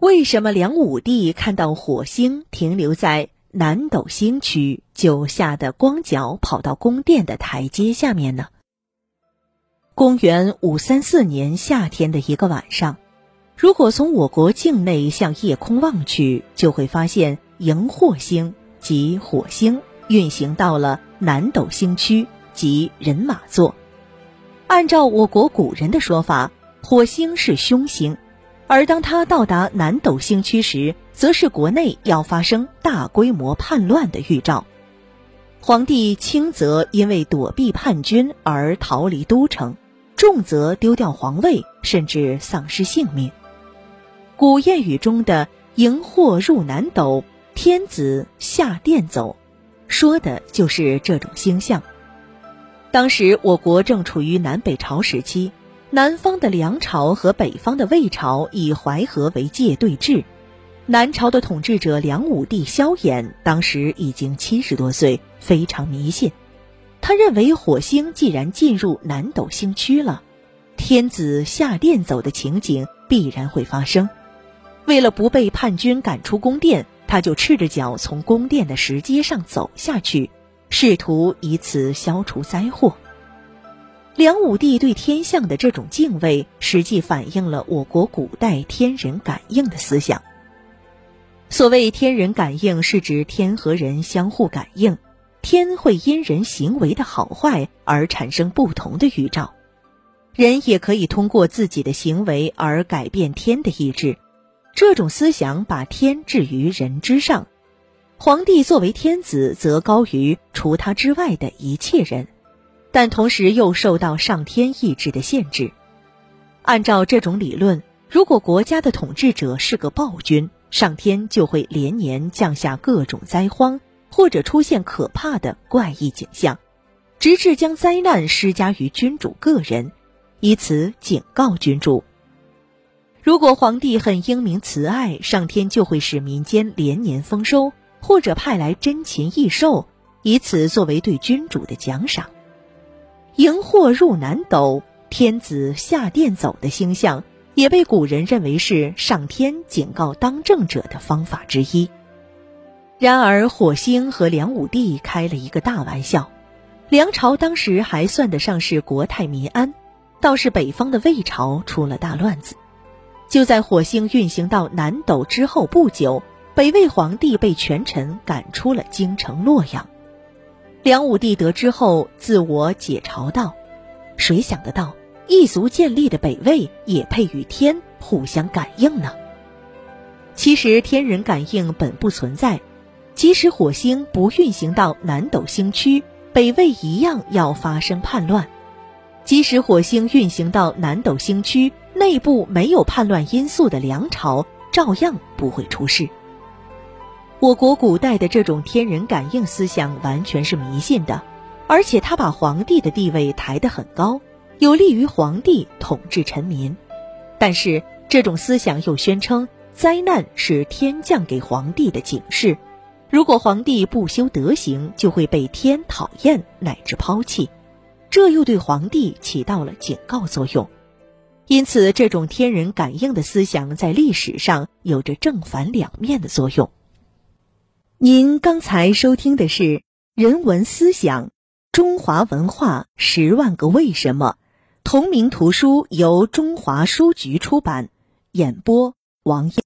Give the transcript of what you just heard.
为什么梁武帝看到火星停留在南斗星区，就吓得光脚跑到宫殿的台阶下面呢？公元五三四年夏天的一个晚上，如果从我国境内向夜空望去，就会发现荧惑星即火星运行到了南斗星区即人马座。按照我国古人的说法，火星是凶星。而当他到达南斗星区时，则是国内要发生大规模叛乱的预兆。皇帝轻则因为躲避叛军而逃离都城，重则丢掉皇位，甚至丧失性命。古谚语中的“荧惑入南斗，天子下殿走”，说的就是这种星象。当时我国正处于南北朝时期。南方的梁朝和北方的魏朝以淮河为界对峙。南朝的统治者梁武帝萧衍当时已经七十多岁，非常迷信。他认为火星既然进入南斗星区了，天子下殿走的情景必然会发生。为了不被叛军赶出宫殿，他就赤着脚从宫殿的石阶上走下去，试图以此消除灾祸。梁武帝对天象的这种敬畏，实际反映了我国古代天人感应的思想。所谓天人感应，是指天和人相互感应，天会因人行为的好坏而产生不同的预兆，人也可以通过自己的行为而改变天的意志。这种思想把天置于人之上，皇帝作为天子，则高于除他之外的一切人。但同时又受到上天意志的限制。按照这种理论，如果国家的统治者是个暴君，上天就会连年降下各种灾荒，或者出现可怕的怪异景象，直至将灾难施加于君主个人，以此警告君主。如果皇帝很英明慈爱，上天就会使民间连年丰收，或者派来珍禽异兽，以此作为对君主的奖赏。荧惑入南斗，天子下殿走的星象，也被古人认为是上天警告当政者的方法之一。然而，火星和梁武帝开了一个大玩笑。梁朝当时还算得上是国泰民安，倒是北方的魏朝出了大乱子。就在火星运行到南斗之后不久，北魏皇帝被权臣赶出了京城洛阳。梁武帝得知后，自我解嘲道：“谁想得到，异族建立的北魏也配与天互相感应呢？”其实，天人感应本不存在，即使火星不运行到南斗星区，北魏一样要发生叛乱；即使火星运行到南斗星区，内部没有叛乱因素的梁朝照样不会出事。我国古代的这种天人感应思想完全是迷信的，而且他把皇帝的地位抬得很高，有利于皇帝统治臣民。但是这种思想又宣称灾难是天降给皇帝的警示，如果皇帝不修德行，就会被天讨厌乃至抛弃，这又对皇帝起到了警告作用。因此，这种天人感应的思想在历史上有着正反两面的作用。您刚才收听的是《人文思想：中华文化十万个为什么》，同名图书由中华书局出版，演播王艳。